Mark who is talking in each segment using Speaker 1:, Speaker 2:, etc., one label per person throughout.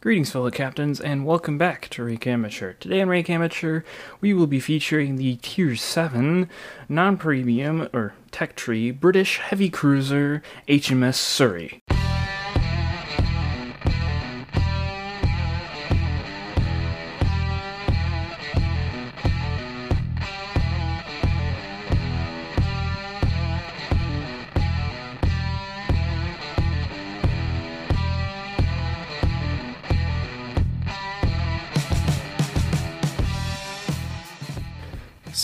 Speaker 1: Greetings, fellow captains, and welcome back to Rank Amateur. Today on Rank Amateur, we will be featuring the Tier 7 non premium or tech tree British heavy cruiser HMS Surrey.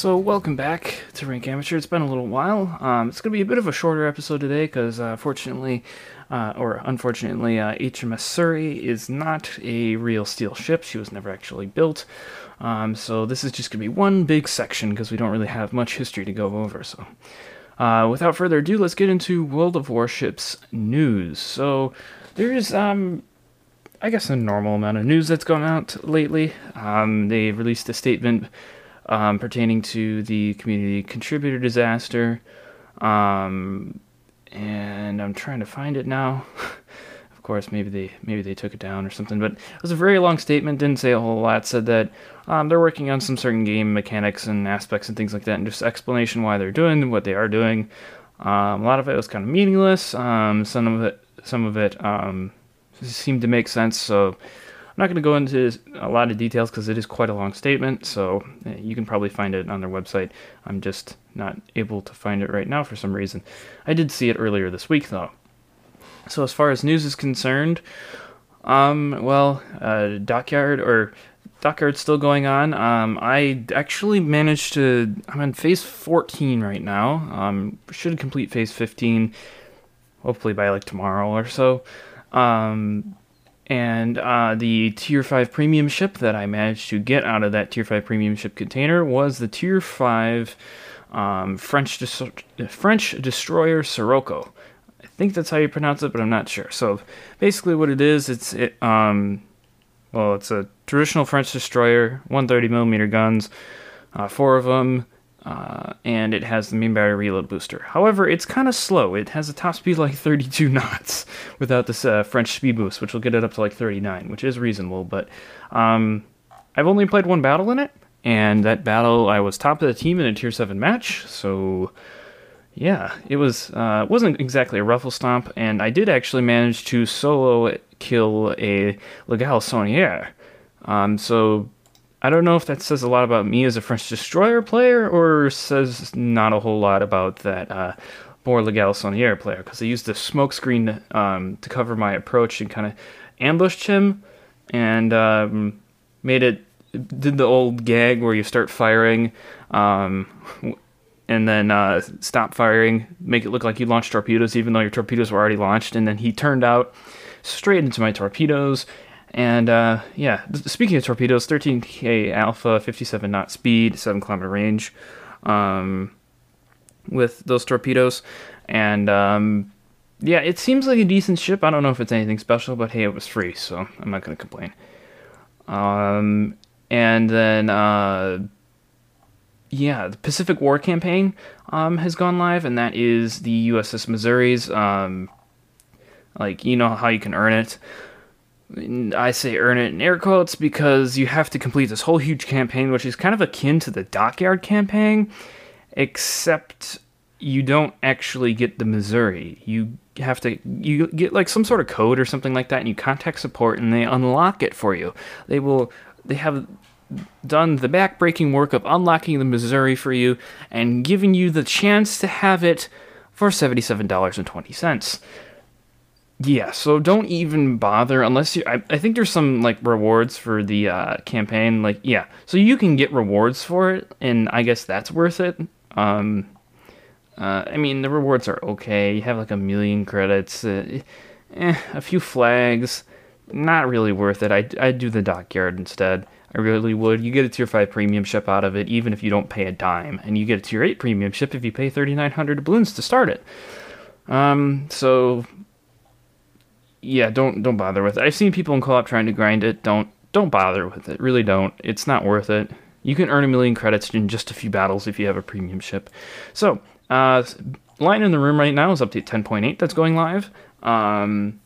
Speaker 1: So, welcome back to Rank Amateur. It's been a little while. Um, it's going to be a bit of a shorter episode today because, uh, fortunately, uh, or unfortunately, uh, HMS Surrey is not a real steel ship. She was never actually built. Um, so, this is just going to be one big section because we don't really have much history to go over. So, uh, without further ado, let's get into World of Warships news. So, there's um, I guess a normal amount of news that's gone out lately. Um, they released a statement um, pertaining to the community contributor disaster. Um, and I'm trying to find it now. of course, maybe they maybe they took it down or something. But it was a very long statement. Didn't say a whole lot. Said that um, they're working on some certain game mechanics and aspects and things like that, and just explanation why they're doing what they are doing. Um, a lot of it was kind of meaningless. Um, some of it some of it um, seemed to make sense. So I'm not going to go into a lot of details because it is quite a long statement, so eh, you can probably find it on their website. I'm just not able to find it right now for some reason. I did see it earlier this week, though. So, as far as news is concerned, um, well, uh, Dockyard or Dockyard's still going on. Um, I actually managed to. I'm in phase 14 right now. Um, should complete phase 15, hopefully by like tomorrow or so. Um, and uh, the Tier 5 premium ship that I managed to get out of that Tier 5 premium ship container was the Tier 5 um, French, Des- French destroyer Sirocco. I think that's how you pronounce it, but I'm not sure. So basically, what it is, it's it, um, well, it's a traditional French destroyer, 130 millimeter guns, uh, four of them, uh, and it has the main battery reload booster. However, it's kind of slow. It has a top speed like 32 knots without this uh, French speed boost, which will get it up to like 39, which is reasonable. But um, I've only played one battle in it, and that battle I was top of the team in a tier 7 match, so yeah, it was uh, wasn't exactly a ruffle stomp, and I did actually manage to solo kill a Le Galissoniere. Um, so I don't know if that says a lot about me as a French destroyer player or says not a whole lot about that uh, more Le Galissoniere player because I used the smokescreen um, to cover my approach and kind of ambushed him and um, made it did the old gag where you start firing um, and then uh, stop firing, make it look like you launched torpedoes even though your torpedoes were already launched, and then he turned out straight into my torpedoes and uh, yeah, speaking of torpedoes, 13K Alpha, 57 knot speed, 7 kilometer range um, with those torpedoes. And um, yeah, it seems like a decent ship. I don't know if it's anything special, but hey, it was free, so I'm not going to complain. Um, and then, uh, yeah, the Pacific War campaign um, has gone live, and that is the USS Missouri's. Um, like, you know how you can earn it. I say earn it in air quotes because you have to complete this whole huge campaign, which is kind of akin to the Dockyard campaign, except you don't actually get the Missouri. You have to you get like some sort of code or something like that, and you contact support, and they unlock it for you. They will they have done the backbreaking work of unlocking the Missouri for you and giving you the chance to have it for seventy-seven dollars and twenty cents. Yeah, so don't even bother unless you. I, I think there's some like rewards for the uh, campaign. Like, yeah, so you can get rewards for it, and I guess that's worth it. Um, uh, I mean, the rewards are okay. You have like a million credits, uh, eh, a few flags. Not really worth it. I I'd do the dockyard instead. I really would. You get a tier five premium ship out of it, even if you don't pay a dime, and you get a tier eight premium ship if you pay thirty nine hundred balloons to start it. Um, so yeah, don't don't bother with it. I've seen people in co-op trying to grind it. Don't don't bother with it. Really don't. It's not worth it. You can earn a million credits in just a few battles if you have a premium ship. So, uh, line in the room right now is update 10.8 that's going live. Um,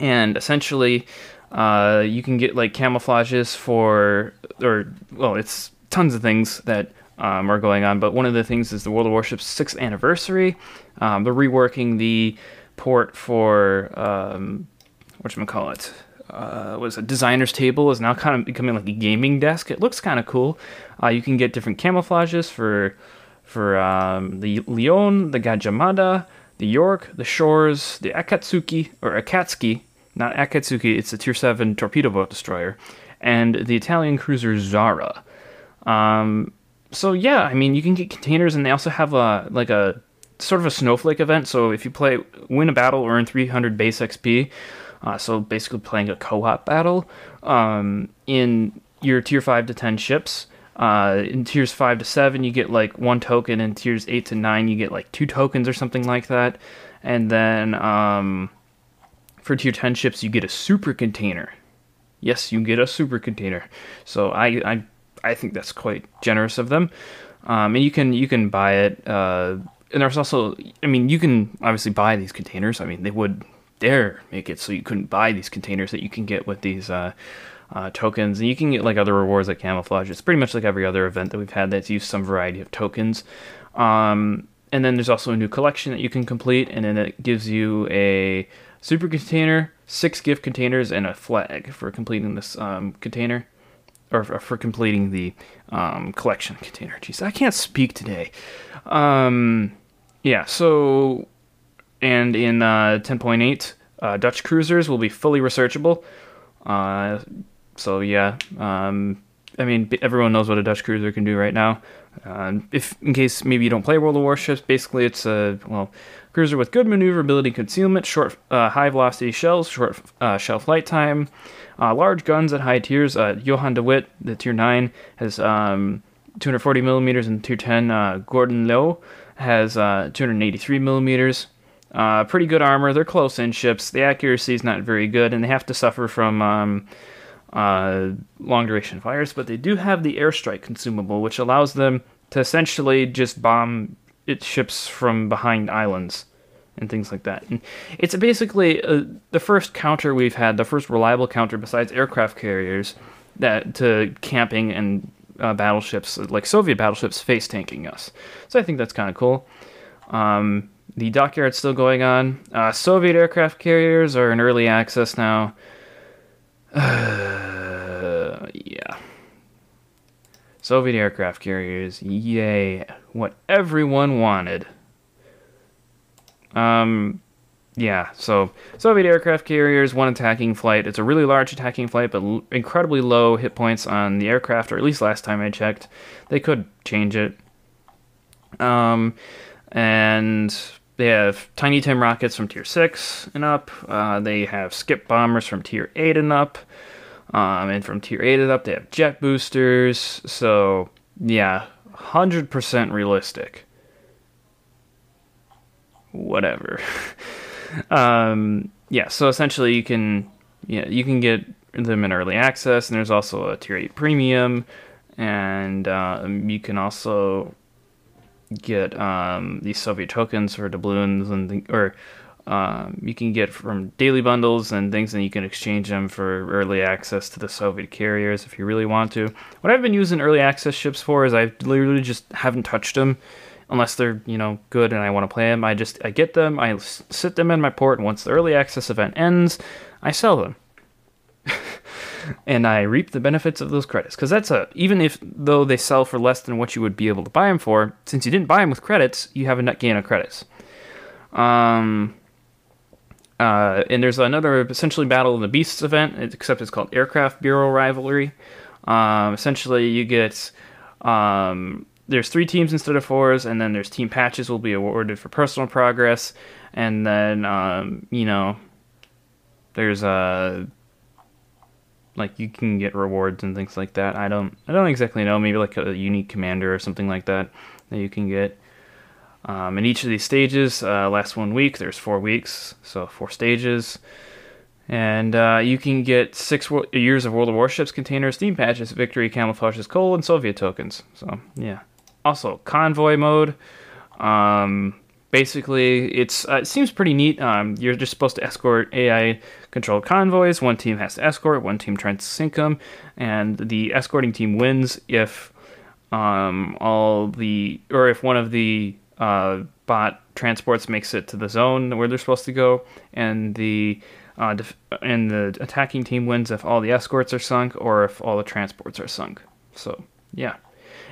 Speaker 1: and essentially, Uh, you can get like camouflages for, or well, it's tons of things that um, are going on. But one of the things is the World of Warships sixth anniversary. Um, they're reworking the port for um, what you call it. Uh, was a designer's table is now kind of becoming like a gaming desk. It looks kind of cool. Uh, you can get different camouflages for for um, the Leon, the Gajah Mada, the York, the Shchors, the Akatsuki or Akatsuki, not Akatsuki. It's a Tier Seven torpedo boat destroyer, and the Italian cruiser Zara. Um, so yeah, I mean you can get containers, and they also have a like a sort of a snowflake event. So if you play win a battle, earn 300 base XP. Uh, so basically playing a co-op battle um, in your tier five to ten ships. Uh, in tiers five to seven, you get like one token. In tiers eight to nine, you get like two tokens or something like that. And then um, for tier ten ships, you get a super container. Yes, you get a super container. So I I, I think that's quite generous of them. Um, and you can you can buy it. Uh, and there's also, I mean, you can obviously buy these containers. I mean, they would dare make it so you couldn't buy these containers that you can get with these uh, uh, tokens, and you can get like other rewards like camouflage. It's pretty much like every other event that we've had that's used some variety of tokens. Um, and then there's also a new collection that you can complete, and then it gives you a super container, six gift containers, and a flag for completing this um, container, or for completing the um, collection container. Jeez, I can't speak today. Um, yeah, so and in uh, 10.8, uh, Dutch cruisers will be fully researchable. Uh, so yeah, um, I mean everyone knows what a Dutch cruiser can do right now. Uh, if in case maybe you don't play World of Warships, basically it's a well cruiser with good maneuverability, concealment, short uh, high velocity shells, short uh, shell flight time, large guns at high tiers. Johan de Witt, the tier nine, has um, 240 millimeters, and tier 10 Gouden Leeuw has 283 millimeters. Uh, pretty good armor. They're close in ships. The accuracy is not very good, and they have to suffer from um, uh, long duration fires. But they do have the airstrike consumable, which allows them to essentially just bomb its ships from behind islands and things like that. And it's basically uh, the first counter we've had, the first reliable counter besides aircraft carriers that to camping and uh, battleships like Soviet battleships face tanking us. So I think that's kind of cool. Um, the dockyard's still going on. Uh, Soviet aircraft carriers are in early access now. Uh, yeah. Soviet aircraft carriers, yay. What everyone wanted. Um, yeah, so Soviet aircraft carriers, one attacking flight. It's a really large attacking flight, but l- incredibly low hit points on the aircraft, or at least last time I checked. They could change it. Um, and they have Tiny Tim rockets from tier 6 and up. Uh, they have Skip bombers from tier 8 and up. Um, and from tier 8 and up, they have jet boosters. So, yeah, 100% realistic. Whatever. um, yeah, so essentially you can yeah, you can get them in early access, and there's also a tier 8 premium, and um, you can also get um, these Soviet tokens for doubloons and th- or um, you can get from daily bundles and things, and you can exchange them for early access to the Soviet carriers if you really want to. What I've been using early access ships for is I literally just haven't touched them unless they're you know good and I want to play them. I just I get them, I sit them in my port, and once the early access event ends, I sell them. and I reap the benefits of those credits. Because that's a even if though they sell for less than what you would be able to buy them for, since you didn't buy them with credits, you have a net gain of credits. Um, uh, and there's another essentially Battle of the Beasts event, except it's called Aircraft Bureau Rivalry. Um, essentially, you get um, there's three teams instead of fours, and then there's team patches will be awarded for personal progress, and then um, you know there's a uh, like you can get rewards and things like that. I don't I don't exactly know. Maybe like a unique commander or something like that that you can get. Um, in each of these stages, uh, last one week. There's four weeks, so four stages, and uh, you can get six wo- years of World of Warships containers, Steam patches, victory camouflages, coal, and Soviet tokens. So yeah. Also convoy mode. Um, basically, it's uh, it seems pretty neat. Um, you're just supposed to escort AI controlled convoys. One team has to escort, one team tries to sink them, and the escorting team wins if um, all the or if one of the uh, bot transports makes it to the zone where they're supposed to go, and the uh, def- and the attacking team wins if all the escorts are sunk or if all the transports are sunk. So yeah.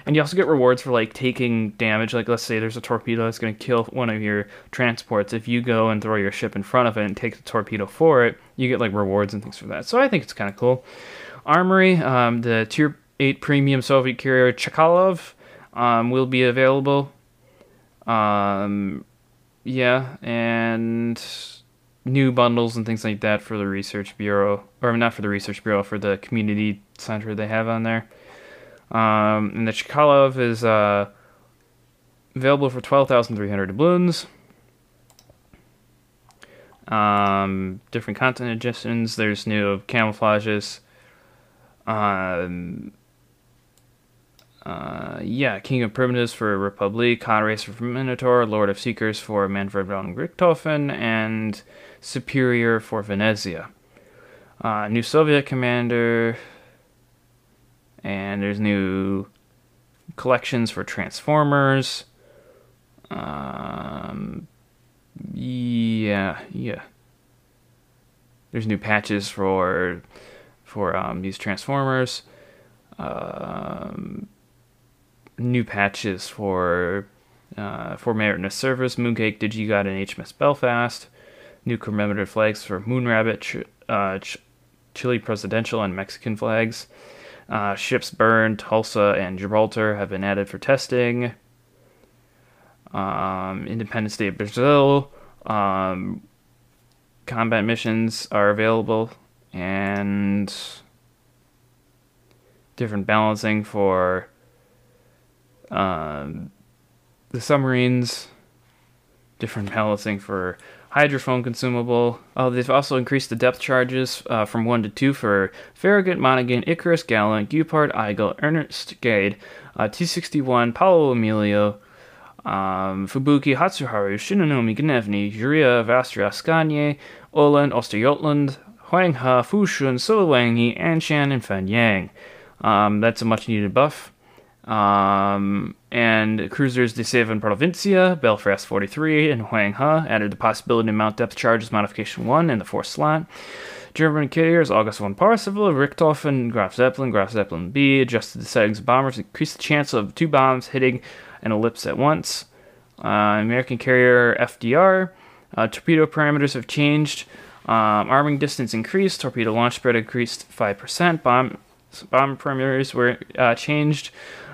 Speaker 1: And you also get rewards for like taking damage. Like let's say there's a torpedo that's going to kill one of your transports. If you go and throw your ship in front of it and take the torpedo for it, you get like rewards and things for that. So I think it's kind of cool. Armory, um, the tier eight premium Soviet carrier Chkalov um, will be available. Um, yeah, and new bundles and things like that for the research bureau, or not for the research bureau, for the community center they have on there. Um, and the Chkalov is uh, available for 12,300 doubloons. Um, different content additions. There's new camouflages. Um, uh, yeah, King of Primitives for Republic, Khan Racer for Minotaur, Lord of Seekers for Manfred von Richthofen, and Superior for Venezia. Uh, new Soviet commander, and there's new collections for Transformers. Um, yeah, yeah. There's new patches for for um, these Transformers. Um, new patches for uh, for Marinus Service, Mooncake, DigiGod, and HMS Belfast. New commemorative flags for Moonrabbit, Ch- uh, Ch- Chile Presidential, and Mexican flags. Uh, ships burned, Tulsa and Gibraltar have been added for testing. Um, Independent State of Brazil. Um, combat missions are available and different balancing for um, the submarines, different balancing for hydrophone consumable. Oh, they've also increased the depth charges uh, from 1 to 2 for Farragut, Monaghan, Icarus, Gallant, Guépard, Aigle, Ernst Gaede, uh, T61, Paolo Emilio, um, Fubuki, Hatsuharu, Shinonome, Gnevny, Juria, Västerås, Skåne, Öland, Östergötland, Huanghe, Fushun, Siliwangi, Anshan, and Fan Yang. Um, that's a much needed buff. Um, and cruisers de Zeven Provinciën, Belfast 43, and Huanghe added the possibility to mount depth charges modification 1 in the fourth slot. German carriers August von Parseval, Richthofen, Graf Zeppelin, Graf Zeppelin B adjusted the settings of bombers, increased the chance of two bombs hitting an ellipse at once. Uh, American carrier FDR, uh, torpedo parameters have changed. Um, arming distance increased, torpedo launch spread increased 5%, bomb, bomb parameters were uh, changed.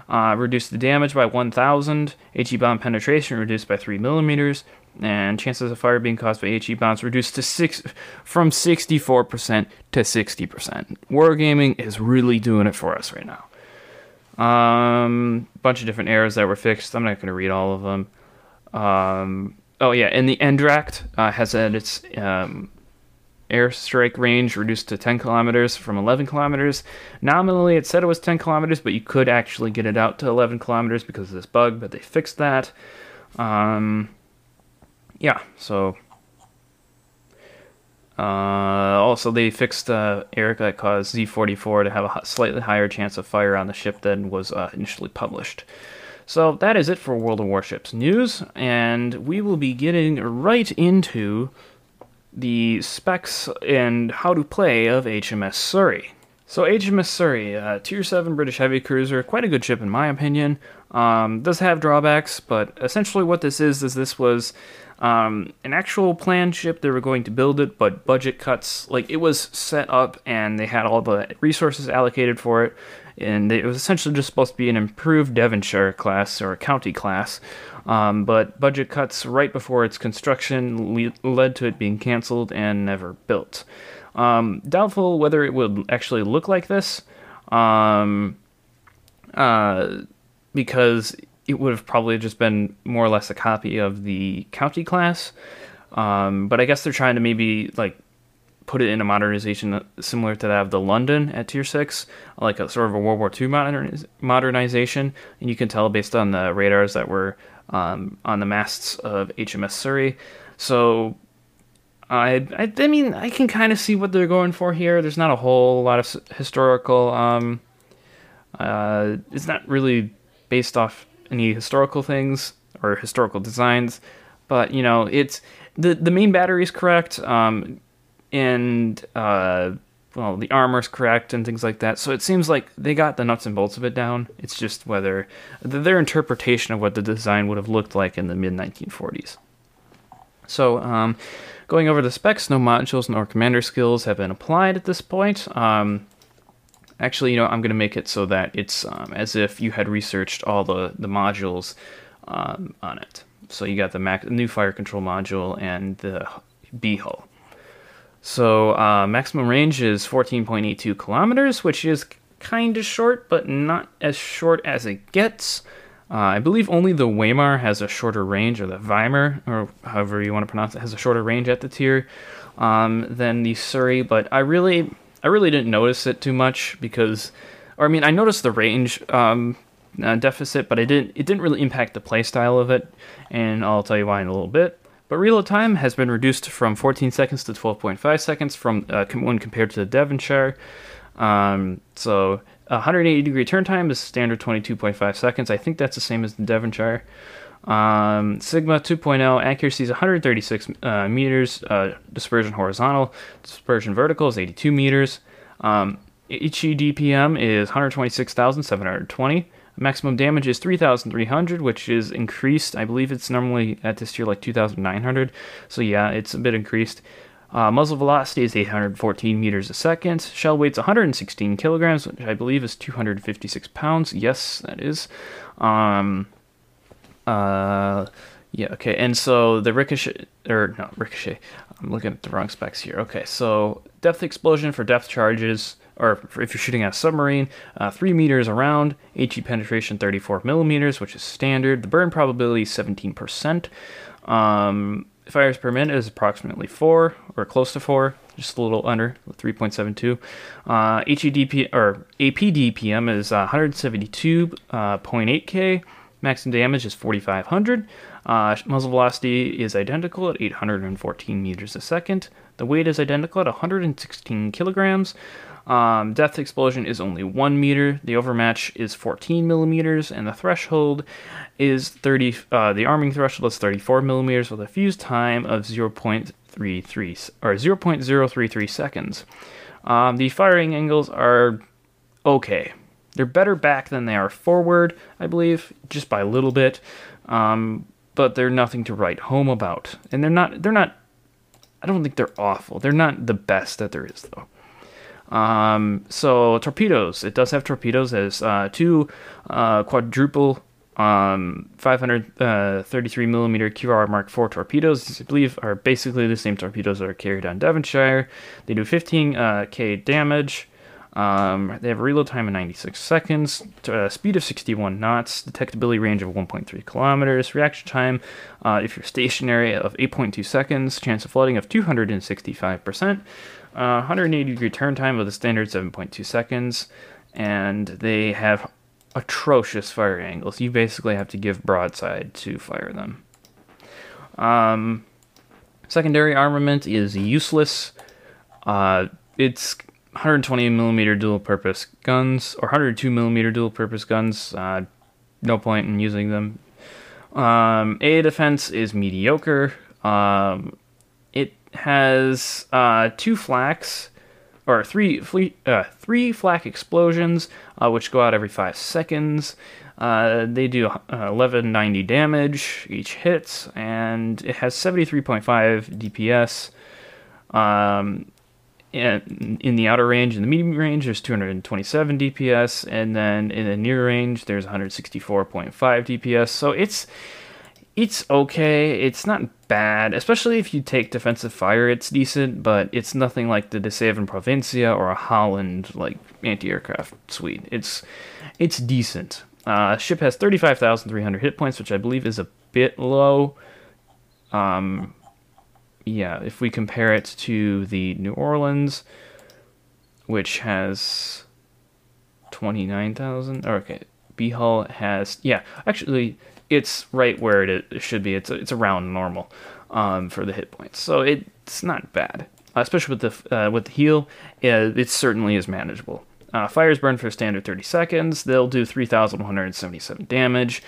Speaker 1: Uh, reduced the damage by 1,000. HE bomb penetration reduced by 3 millimeters, and chances of fire being caused by HE bombs reduced to six from 64% to 60%. Wargaming is really doing it for us right now. Um, bunch of different errors that were fixed. I'm not going to read all of them. Um, oh yeah, and the Eendracht uh, has had its um, airstrike range reduced to 10 kilometers from 11 kilometers. Nominally, it said it was 10 kilometers, but you could actually get it out to 11 kilometers because of this bug, but they fixed that. Um, yeah, so. Uh, also, they fixed uh, that caused Z44 to have a slightly higher chance of fire on the ship than was uh, initially published. So that is it for World of Warships news, and we will be getting right into the specs and how to play of HMS Surrey. So HMS Surrey, uh, Tier 7 British heavy cruiser, quite a good ship in my opinion. Um, does have drawbacks, but essentially what this is is this was um, an actual planned ship. They were going to build it, but budget cuts. Like it was set up, and they had all the resources allocated for it, and it was essentially just supposed to be an improved Devonshire class or a county class. Um, but budget cuts right before its construction le- led to it being canceled and never built. Um, doubtful whether it would actually look like this, um, uh, because it would have probably just been more or less a copy of the county class. Um, but I guess they're trying to maybe like put it in a modernization similar to that of the London at Tier 6, like a sort of a World War II moderniz- modernization. And you can tell based on the radars that were um, on the masts of HMS Surrey. So I, I, I mean, I can kind of see what they're going for here. There's not a whole lot of historical. Um, uh, it's not really based off any historical things or historical designs, but you know, it's the the main battery is correct, um, and uh, well, the armor's correct and things like that. So it seems like they got the nuts and bolts of it down. It's just whether their interpretation of what the design would have looked like in the mid 1940s. So, um, going over the specs, no modules nor commander skills have been applied at this point. Um, actually, you know, I'm going to make it so that it's um, as if you had researched all the, the modules um, on it. So you got the Mac- new fire control module and the B hull. So uh, maximum range is 14.82 kilometers, which is kind of short, but not as short as it gets. Uh, I believe only the Weimar has a shorter range, or the Weimar, or however you want to pronounce it, has a shorter range at the tier um, than the Surrey. But I really, I really didn't notice it too much because, or I mean, I noticed the range um, uh, deficit, but it didn't. It didn't really impact the playstyle of it, and I'll tell you why in a little bit. But reload time has been reduced from 14 seconds to 12.5 seconds from uh, when compared to the Devonshire. Um, so 180 degree turn time is standard 22.5 seconds. I think that's the same as the Devonshire. Um, Sigma 2.0 accuracy is 136 uh, meters. Uh, dispersion horizontal, dispersion vertical is 82 meters. Um, HE DPM is 126,720. Maximum damage is 3,300, which is increased. I believe it's normally at this tier like 2,900. So yeah, it's a bit increased. Uh, muzzle velocity is 814 meters a second. Shell weight's 116 kilograms, which I believe is 256 pounds. Yes, that is. Um, uh, yeah, okay. And so the ricochet, or no, ricochet. I'm looking at the wrong specs here. Okay, so depth explosion for depth charges or if you're shooting at a submarine, uh, 3 meters around, HE penetration 34 millimeters, which is standard. The burn probability is 17%. Um, fires per minute is approximately 4, or close to 4, just a little under, 3.72. Uh, HEDP, or APDPM is uh, 172.8K. Uh, Maximum damage is 4,500. Uh, muzzle velocity is identical at 814 meters a second. The weight is identical at 116 kilograms. Um, depth explosion is only 1 meter, the overmatch is 14 millimeters, and the threshold is 30. Uh, the arming threshold is 34 millimeters with a fuse time of 0.33 or 0.033 seconds. Um, the firing angles are okay. They're better back than they are forward, I believe, just by a little bit. Um, but they're nothing to write home about, and they're not. They're not. I don't think they're awful. They're not the best that there is, though. Um, so torpedoes, it does have torpedoes as uh, two uh, quadruple um, 533 uh, millimeter QR Mark IV torpedoes. I believe are basically the same torpedoes that are carried on Devonshire. They do 15k uh, damage. Um, they have a reload time of 96 seconds, uh, speed of 61 knots, detectability range of 1.3 kilometers, reaction time, uh, if you're stationary, of 8.2 seconds, chance of flooding of 265%, uh, 180 degree turn time with a standard 7.2 seconds, and they have atrocious fire angles. You basically have to give broadside to fire them. Um, secondary armament is useless. Uh, it's 120 millimeter dual purpose guns or 102 millimeter dual purpose guns. Uh, no point in using them. Um, A defense is mediocre. Um, has uh, two flaks or three uh, three flak explosions, uh, which go out every five seconds. Uh, they do 1190 uh, damage each hit, and it has 73.5 DPS. Um, in, in the outer range, in the medium range, there's 227 DPS, and then in the near range, there's 164.5 DPS. So it's it's okay. It's not bad, especially if you take defensive fire. It's decent, but it's nothing like the De Zeven Provinciën or a Holland like anti-aircraft suite. It's it's decent. Uh, ship has 35,300 hit points, which I believe is a bit low. Um, yeah, if we compare it to the New Orleans, which has 29,000. Okay, B Hull has yeah, actually it's right where it, should be. It's it's around normal um, for the hit points, so it's not bad. Uh, especially with the uh, with the heal, it, it certainly is manageable. Uh, fires burn for standard 30 seconds. They'll do 3,177 damage.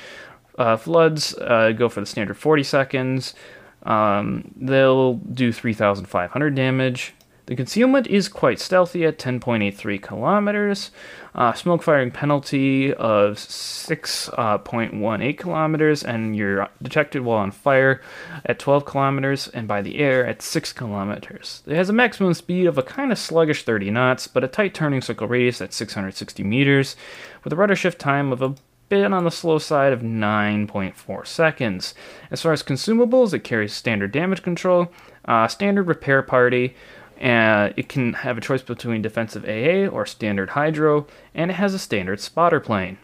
Speaker 1: Uh, floods uh, go for the standard 40 seconds. Um, they'll do 3,500 damage. The concealment is quite stealthy at 10.83 kilometers. Uh, smoke firing penalty of 6.18 uh, kilometers, and you're detected while on fire at 12 kilometers, and by the air at 6 kilometers. It has a maximum speed of a kind of sluggish 30 knots, but a tight turning circle radius at 660 meters, with a rudder shift time of a bit on the slow side of 9.4 seconds. As far as consumables, it carries standard damage control, uh, standard repair party, and it can have a choice between defensive AA or standard hydro, and it has a standard spotter plane.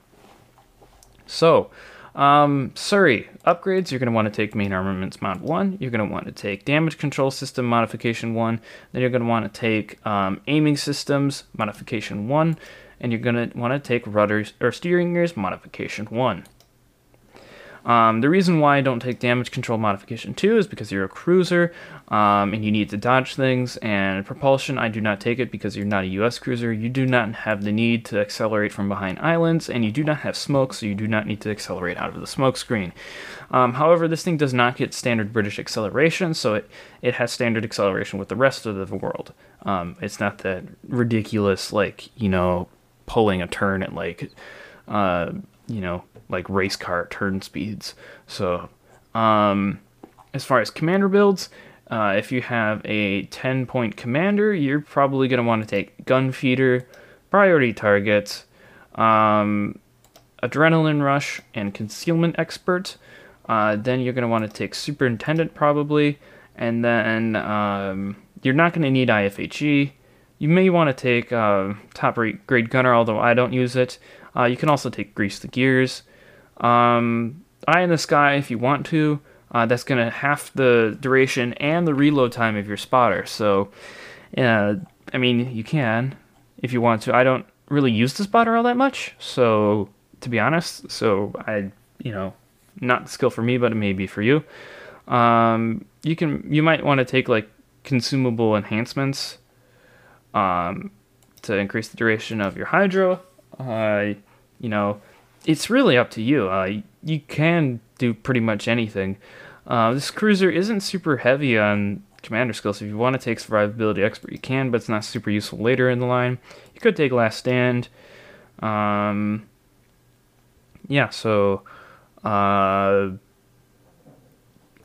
Speaker 1: So, um, Surrey upgrades. You're going to want to take main armaments mod one. You're going to want to take damage control system modification one. Then you're going to want to take um, aiming systems modification one, and you're going to want to take rudders or steering gears modification one. Um, the reason why I don't take damage control modification 2 is because you're a cruiser um, and you need to dodge things, and propulsion, I do not take it because you're not a US cruiser. You do not have the need to accelerate from behind islands, and you do not have smoke, so you do not need to accelerate out of the smoke screen. Um, however, this thing does not get standard British acceleration, so it, it has standard acceleration with the rest of the world. Um, it's not that ridiculous, like, you know, pulling a turn at like, uh, you know, like race car turn speeds. So, um, as far as commander builds, uh, if you have a 10 point commander, you're probably going to want to take gun feeder, priority targets, um, adrenaline rush, and concealment expert. Uh, then you're going to want to take superintendent probably, and then um, you're not going to need IFHE. You may want to take uh, top rate grade gunner, although I don't use it. Uh, you can also take grease the gears. Um, Eye in the Sky if you want to. Uh, that's going to half the duration and the reload time of your spotter. So, uh, I mean, you can if you want to. I don't really use the spotter all that much, so to be honest, so I, you know, not the skill for me, but it may be for you. Um, you can, you might want to take like consumable enhancements, um, to increase the duration of your hydro. Uh, you know, it's really up to you. Uh, you can do pretty much anything. Uh, this cruiser isn't super heavy on commander skills. If you want to take survivability expert, you can, but it's not super useful later in the line. You could take last stand. Um, yeah, so uh,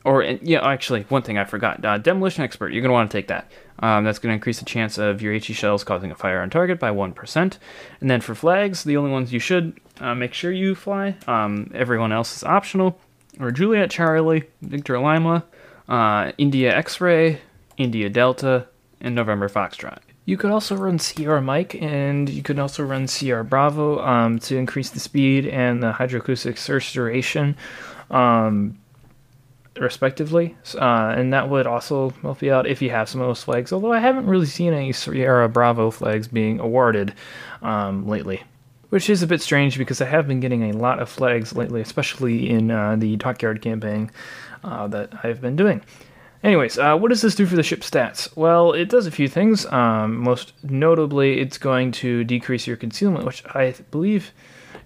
Speaker 1: or yeah, actually, one thing I forgot: uh, demolition expert. You're gonna want to take that. Um, that's gonna increase the chance of your HE shells causing a fire on target by one percent. And then for flags, the only ones you should uh, make sure you fly. Um, everyone else is optional. Or Juliet Charlie, Victor Lima, uh, India X-ray, India Delta, and November Foxtrot. You could also run Sierra Mike, and you could also run Sierra Bravo um, to increase the speed and the hydroacoustic surge duration. Um, respectively. Uh, and that would also help you out if you have some of those flags. Although I haven't really seen any Sierra Bravo flags being awarded um, lately. Which is a bit strange because I have been getting a lot of flags lately, especially in uh, the Dockyard campaign uh, that I've been doing. Anyways, uh, what does this do for the ship stats? Well, it does a few things. Um, most notably, it's going to decrease your concealment, which I believe,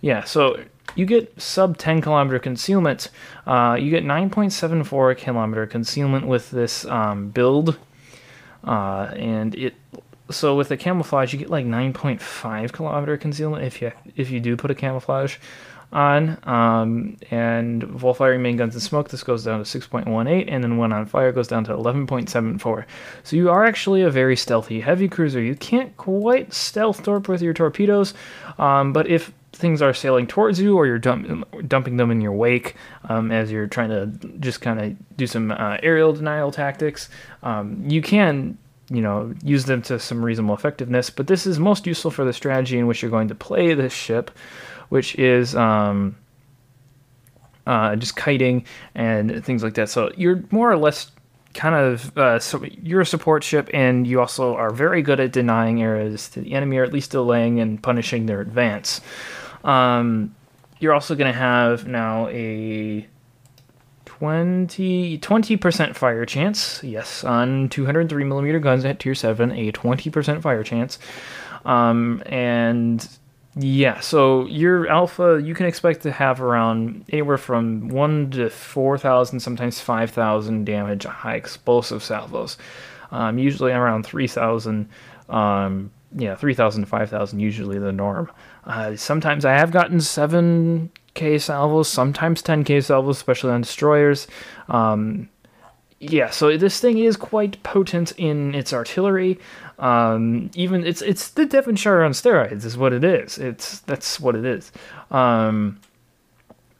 Speaker 1: yeah, so you get sub 10 kilometer concealment. Uh, you get 9.74 kilometer concealment with this um, build, uh, and it. So with the camouflage, you get like 9.5 kilometer concealment if you if you do put a camouflage on. Um, and firing main guns and smoke, this goes down to 6.18, and then when on fire, goes down to 11.74. So you are actually a very stealthy heavy cruiser. You can't quite stealth torp with your torpedoes, um, but if things are sailing towards you or you're dump, dumping them in your wake um, as you're trying to just kind of do some uh, aerial denial tactics, um, you can you know use them to some reasonable effectiveness. But this is most useful for the strategy in which you're going to play this ship, which is um, uh, just kiting and things like that. So you're more or less kind of uh, so you're a support ship and you also are very good at denying areas to the enemy or at least delaying and punishing their advance um, you're also going to have now a 20 percent fire chance. Yes, on 203 millimeter guns at tier seven, a 20 percent fire chance. Um, and yeah, so your alpha you can expect to have around anywhere from one to four thousand, sometimes five thousand damage high explosive salvos. Um, usually around three thousand. Um, yeah, 3,000 to 5,000 usually the norm. Uh, sometimes I have gotten 7k salvos, sometimes 10k salvos, especially on destroyers. Um, yeah, so this thing is quite potent in its artillery. Um, even it's it's the Devonshire on steroids is what it is. It's that's what it is. Um,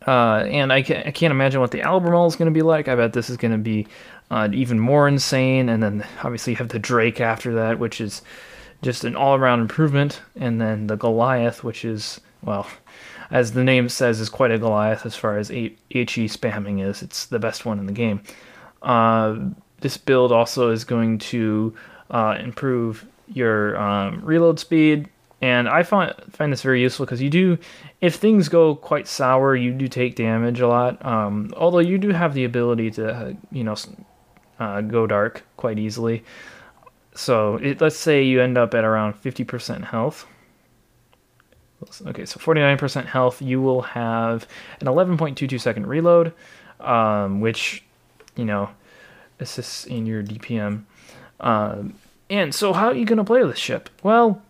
Speaker 1: uh, and I, can, I can't imagine what the Albemarle is going to be like. I bet this is going to be uh, even more insane. And then obviously you have the Drake after that, which is just an all-around improvement. And then the Goliath, which is well, as the name says, is quite a Goliath as far as HE spamming is. It's the best one in the game. Uh, this build also is going to uh, improve your um, reload speed, and I find find this very useful because you do, if things go quite sour, you do take damage a lot. Um, although you do have the ability to, you know, uh, go dark quite easily. So it, let's say you end up at around 50% health. Okay, so 49% health, you will have an 11.22 second reload, um, which you know, assists in your DPM. Um, and so, how are you going to play this ship? Well,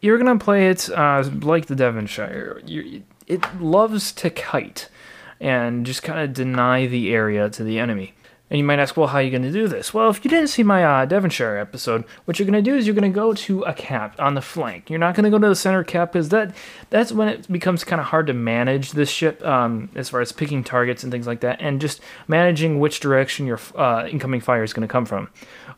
Speaker 1: you're going to play it uh, like the Devonshire. you it loves to kite and just kind of deny the area to the enemy. And you might ask, well, how are you going to do this? Well, if you didn't see my uh, Devonshire episode, what you're going to do is you're going to go to a cap on the flank. You're not going to go to the center cap because that that's when it becomes kind of hard to manage this ship um, as far as picking targets and things like that, and just managing which direction your uh, incoming fire is going to come from.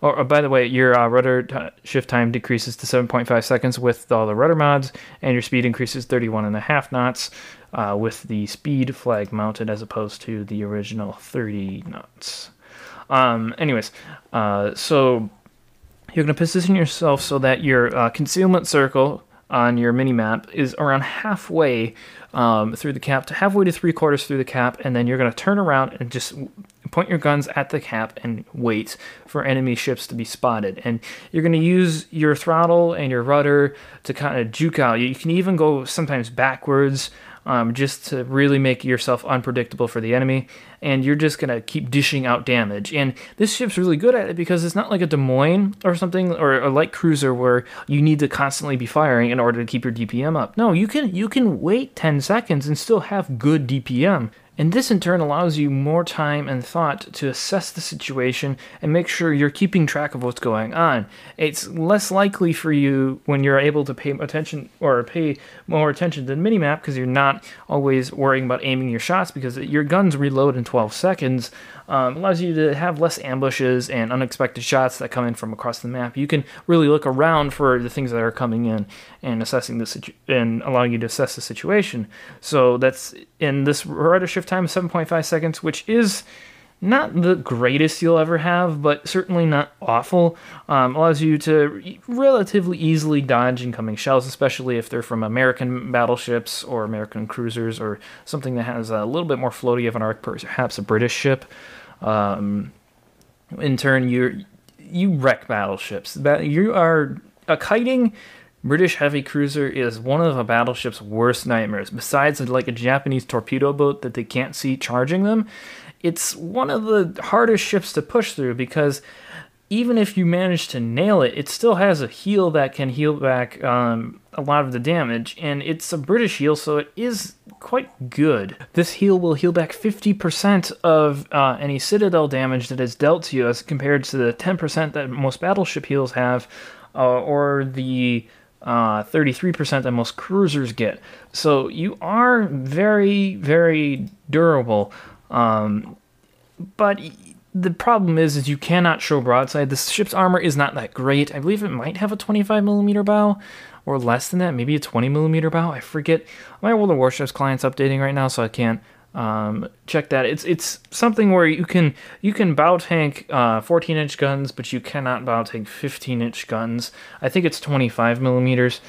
Speaker 1: Or, or, by the way, your uh, rudder t- shift time decreases to 7.5 seconds with all the rudder mods, and your speed increases 31 and a half knots. Uh, with the speed flag mounted as opposed to the original 30 knots. Um, anyways, uh, so you're going to position yourself so that your uh, concealment circle on your mini map is around halfway um, through the cap to halfway to three quarters through the cap, and then you're going to turn around and just point your guns at the cap and wait for enemy ships to be spotted. And you're going to use your throttle and your rudder to kind of juke out. You can even go sometimes backwards um, just to really make yourself unpredictable for the enemy. And you're just going to keep dishing out damage. And this ship's really good at it because it's not like a Des Moines or something or a light cruiser where you need to constantly be firing in order to keep your DPM up. No, you can you can wait 10 seconds and still have good DPM. And this in turn allows you more time and thought to assess the situation and make sure you're keeping track of what's going on. It's less likely for you when you're able to pay attention or pay more attention to the minimap because you're not always worrying about aiming your shots because your guns reload in 12 seconds um, allows you to have less ambushes and unexpected shots that come in from across the map. You can really look around for the things that are coming in and assessing the situ- and allowing you to assess the situation. So that's in this rudder shift time of 7.5 seconds, which is not the greatest you'll ever have, but certainly not awful. Um, allows you to relatively easily dodge incoming shells, especially if they're from American battleships or American cruisers or something that has a little bit more floaty of an arc, perhaps a British ship. Um, in turn, you you wreck battleships. You are a kiting British heavy cruiser is one of a battleship's worst nightmares. Besides, like a Japanese torpedo boat that they can't see charging them, it's one of the hardest ships to push through because even if you manage to nail it, it still has a heal that can heal back um, a lot of the damage, and it's a British heal, so it is quite good. This heal will heal back 50% of uh, any Citadel damage that is dealt to you, as compared to the 10% that most battleship heals have, uh, or the uh, 33% that most cruisers get. So you are very, very durable. Um, but the problem is, is you cannot show broadside. The ship's armor is not that great. I believe it might have a 25 millimeter bow, or less than that, maybe a 20 millimeter bow. I forget. My World of Warships client's updating right now, so I can't um, check that. It's it's something where you can you can bow tank uh, 14 inch guns, but you cannot bow tank 15 inch guns. I think it's 25 millimeters.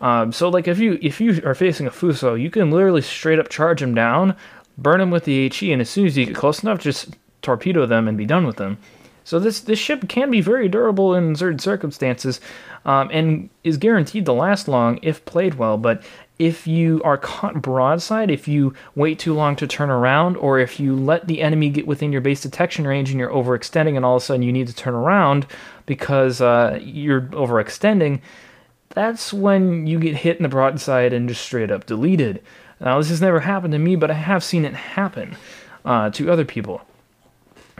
Speaker 1: Um, so like if you if you are facing a Fuso, you can literally straight up charge them down, burn them with the HE, and as soon as you get close enough, just torpedo them and be done with them. So this this ship can be very durable in certain circumstances, um, and is guaranteed to last long if played well. But if you are caught broadside, if you wait too long to turn around, or if you let the enemy get within your base detection range and you're overextending, and all of a sudden you need to turn around because uh, you're overextending, that's when you get hit in the broadside and just straight up deleted. Now, this has never happened to me, but I have seen it happen uh, to other people.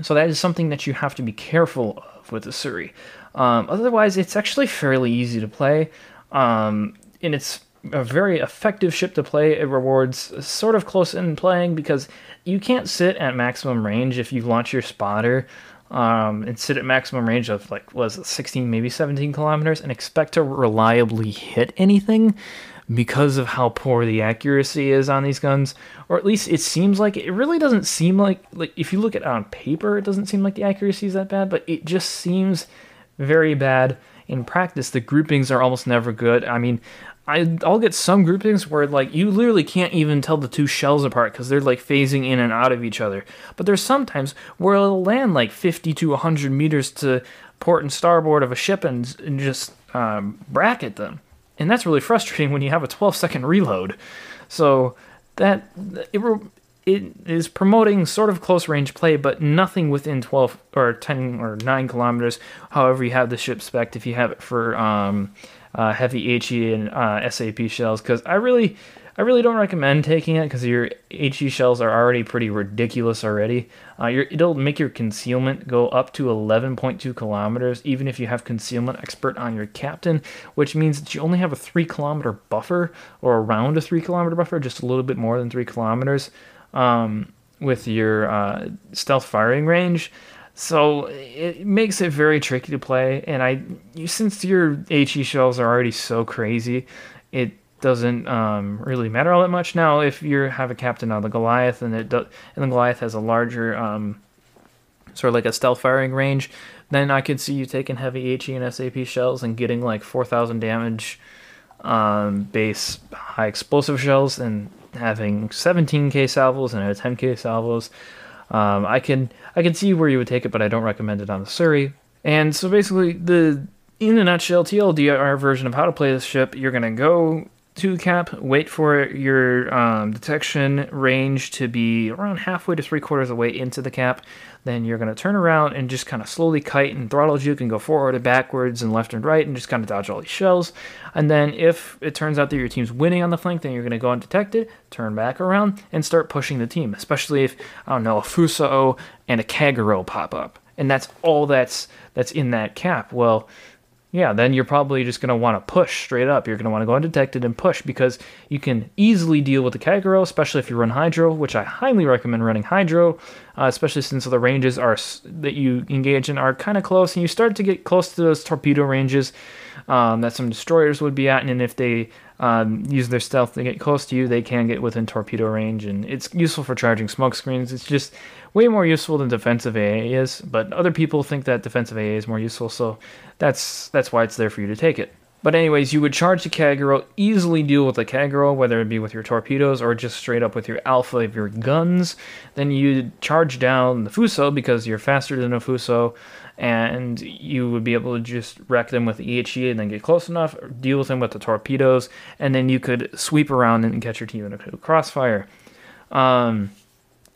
Speaker 1: So that is something that you have to be careful of with the. Um, otherwise, it's actually fairly easy to play, um, and it's a very effective ship to play. It rewards sort of close in playing because you can't sit at maximum range if you launch your spotter um, and sit at maximum range of like was it 16 maybe 17 kilometers and expect to reliably hit anything because of how poor the accuracy is on these guns or at least it seems like it really doesn't seem like like if you look at it on paper it doesn't seem like the accuracy is that bad but it just seems very bad in practice the groupings are almost never good i mean I, I'll get some groupings where like you literally can't even tell the two shells apart because they're like phasing in and out of each other. But there's sometimes where it'll land like 50 to 100 meters to port and starboard of a ship and, and just um, bracket them. And that's really frustrating when you have a 12 second reload. So that it, it is promoting sort of close range play, but nothing within 12 or 10 or 9 kilometers. However, you have the ship spec if you have it for. Um, uh, heavy HE and uh, SAP shells because I really, I really don't recommend taking it because your HE shells are already pretty ridiculous already. Uh, it'll make your concealment go up to 11.2 kilometers, even if you have concealment expert on your captain, which means that you only have a three kilometer buffer or around a three kilometer buffer, just a little bit more than three kilometers um, with your uh, stealth firing range. So it makes it very tricky to play, and I since your HE shells are already so crazy, it doesn't um, really matter all that much. Now, if you have a captain on the Goliath and it do, and the Goliath has a larger um, sort of like a stealth firing range, then I could see you taking heavy HE and SAP shells and getting like 4,000 damage um, base high explosive shells and having 17k salvos and a 10k salvos. Um, I can I can see where you would take it, but I don't recommend it on the Surrey. And so basically, the in a nutshell, TLDR version of how to play this ship, you're gonna go to cap, wait for your um, detection range to be around halfway to three quarters of the way into the cap. Then you're going to turn around and just kind of slowly kite and throttle juke and go forward and backwards and left and right and just kind of dodge all these shells. And then if it turns out that your team's winning on the flank, then you're going to go undetected, turn back around, and start pushing the team, especially if, I don't know, a Fuso and a Kagero pop up. And that's all that's that's in that cap. Well, yeah, then you're probably just going to want to push straight up. You're going to want to go undetected and push because you can easily deal with the Kagero, especially if you run Hydro, which I highly recommend running Hydro, uh, especially since the ranges are that you engage in are kind of close, and you start to get close to those torpedo ranges um, that some destroyers would be at, and if they um, use their stealth to get close to you, they can get within torpedo range, and it's useful for charging smoke screens. It's just way more useful than defensive AA is, but other people think that defensive AA is more useful, so that's that's why it's there for you to take it. But anyways, you would charge the Kagero, easily deal with the Kagero, whether it be with your torpedoes or just straight up with your alpha of your guns. Then you'd charge down the Fuso because you're faster than a Fuso, and you would be able to just wreck them with the EHE and then get close enough, deal with them with the torpedoes, and then you could sweep around and catch your team in a crossfire. Um,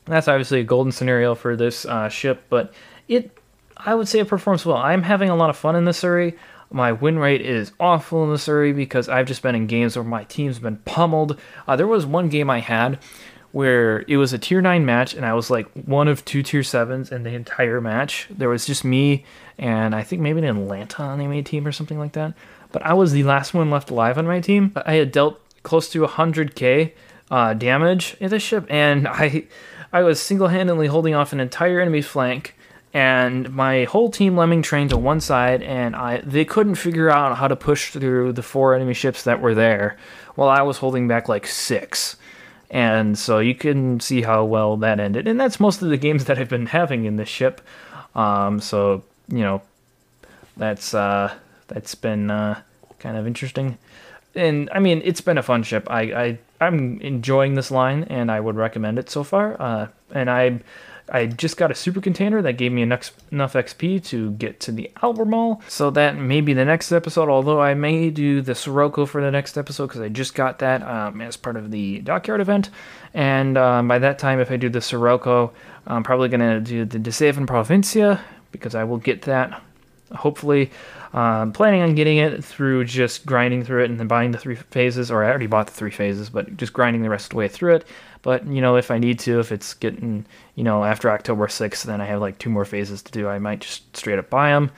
Speaker 1: that's obviously a golden scenario for this uh, ship, but it, I would say, it performs well. I'm having a lot of fun in this Surrey. My win rate is awful in the Surrey because I've just been in games where my team's been pummeled. Uh, there was one game I had where it was a tier 9 match and I was like one of two tier 7s in the entire match. There was just me and I think maybe an Atlanta on the team or something like that. But I was the last one left alive on my team. I had dealt close to 100k uh, damage in the ship and I I was single handedly holding off an entire enemy flank, and my whole team lemming trained to one side, and I they couldn't figure out how to push through the four enemy ships that were there, while I was holding back like six. And so you can see how well that ended. And that's most of the games that I've been having in this ship. Um, so, you know, that's uh, that's been uh, kind of interesting. and I mean, it's been a fun ship. I, I I'm enjoying this line, and I would recommend it so far. Uh, and I I just got a super container that gave me enough, enough XP to get to the Albemarle. So that may be the next episode, although I may do the Sirocco for the next episode because I just got that um, as part of the Dockyard event. And um, by that time, if I do the Sirocco, I'm probably going to do the De Zeven Provinciën because I will get that hopefully. Um, planning on getting it through just grinding through it and then buying the three phases, or I already bought the three phases, but just grinding the rest of the way through it. But you know, if I need to, if it's getting you know after October 6th, then I have like two more phases to do. I might just straight up buy them.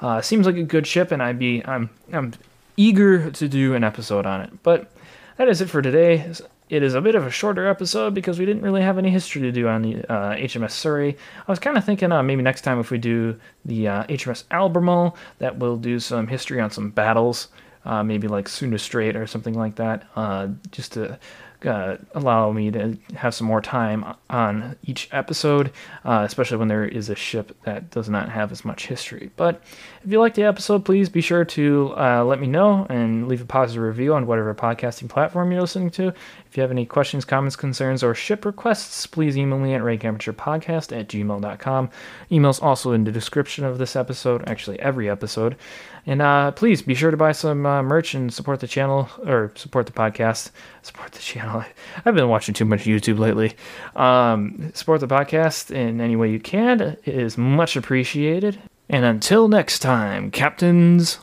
Speaker 1: Uh, seems like a good ship, and I'd be I'm I'm eager to do an episode on it. But that is it for today. It is a bit of a shorter episode because we didn't really have any history to do on the uh, HMS Surrey. I was kind of thinking uh, maybe next time if we do the uh, HMS Albemarle, that we'll do some history on some battles, uh, maybe like Sunda Strait or something like that, uh, just to uh, allow me to have some more time on each episode, uh, especially when there is a ship that does not have as much history. But if you like the episode, please be sure to uh, let me know and leave a positive review on whatever podcasting platform you're listening to. If you have any questions, comments, concerns, or ship requests, please email me at rakeamateurpodcast at gmail.com. Email's also in the description of this episode, actually every episode. And uh, please be sure to buy some uh, merch and support the channel or support the podcast. Support the channel. I've been watching too much YouTube lately. Um, support the podcast in any way you can. It is much appreciated. And until next time, captains.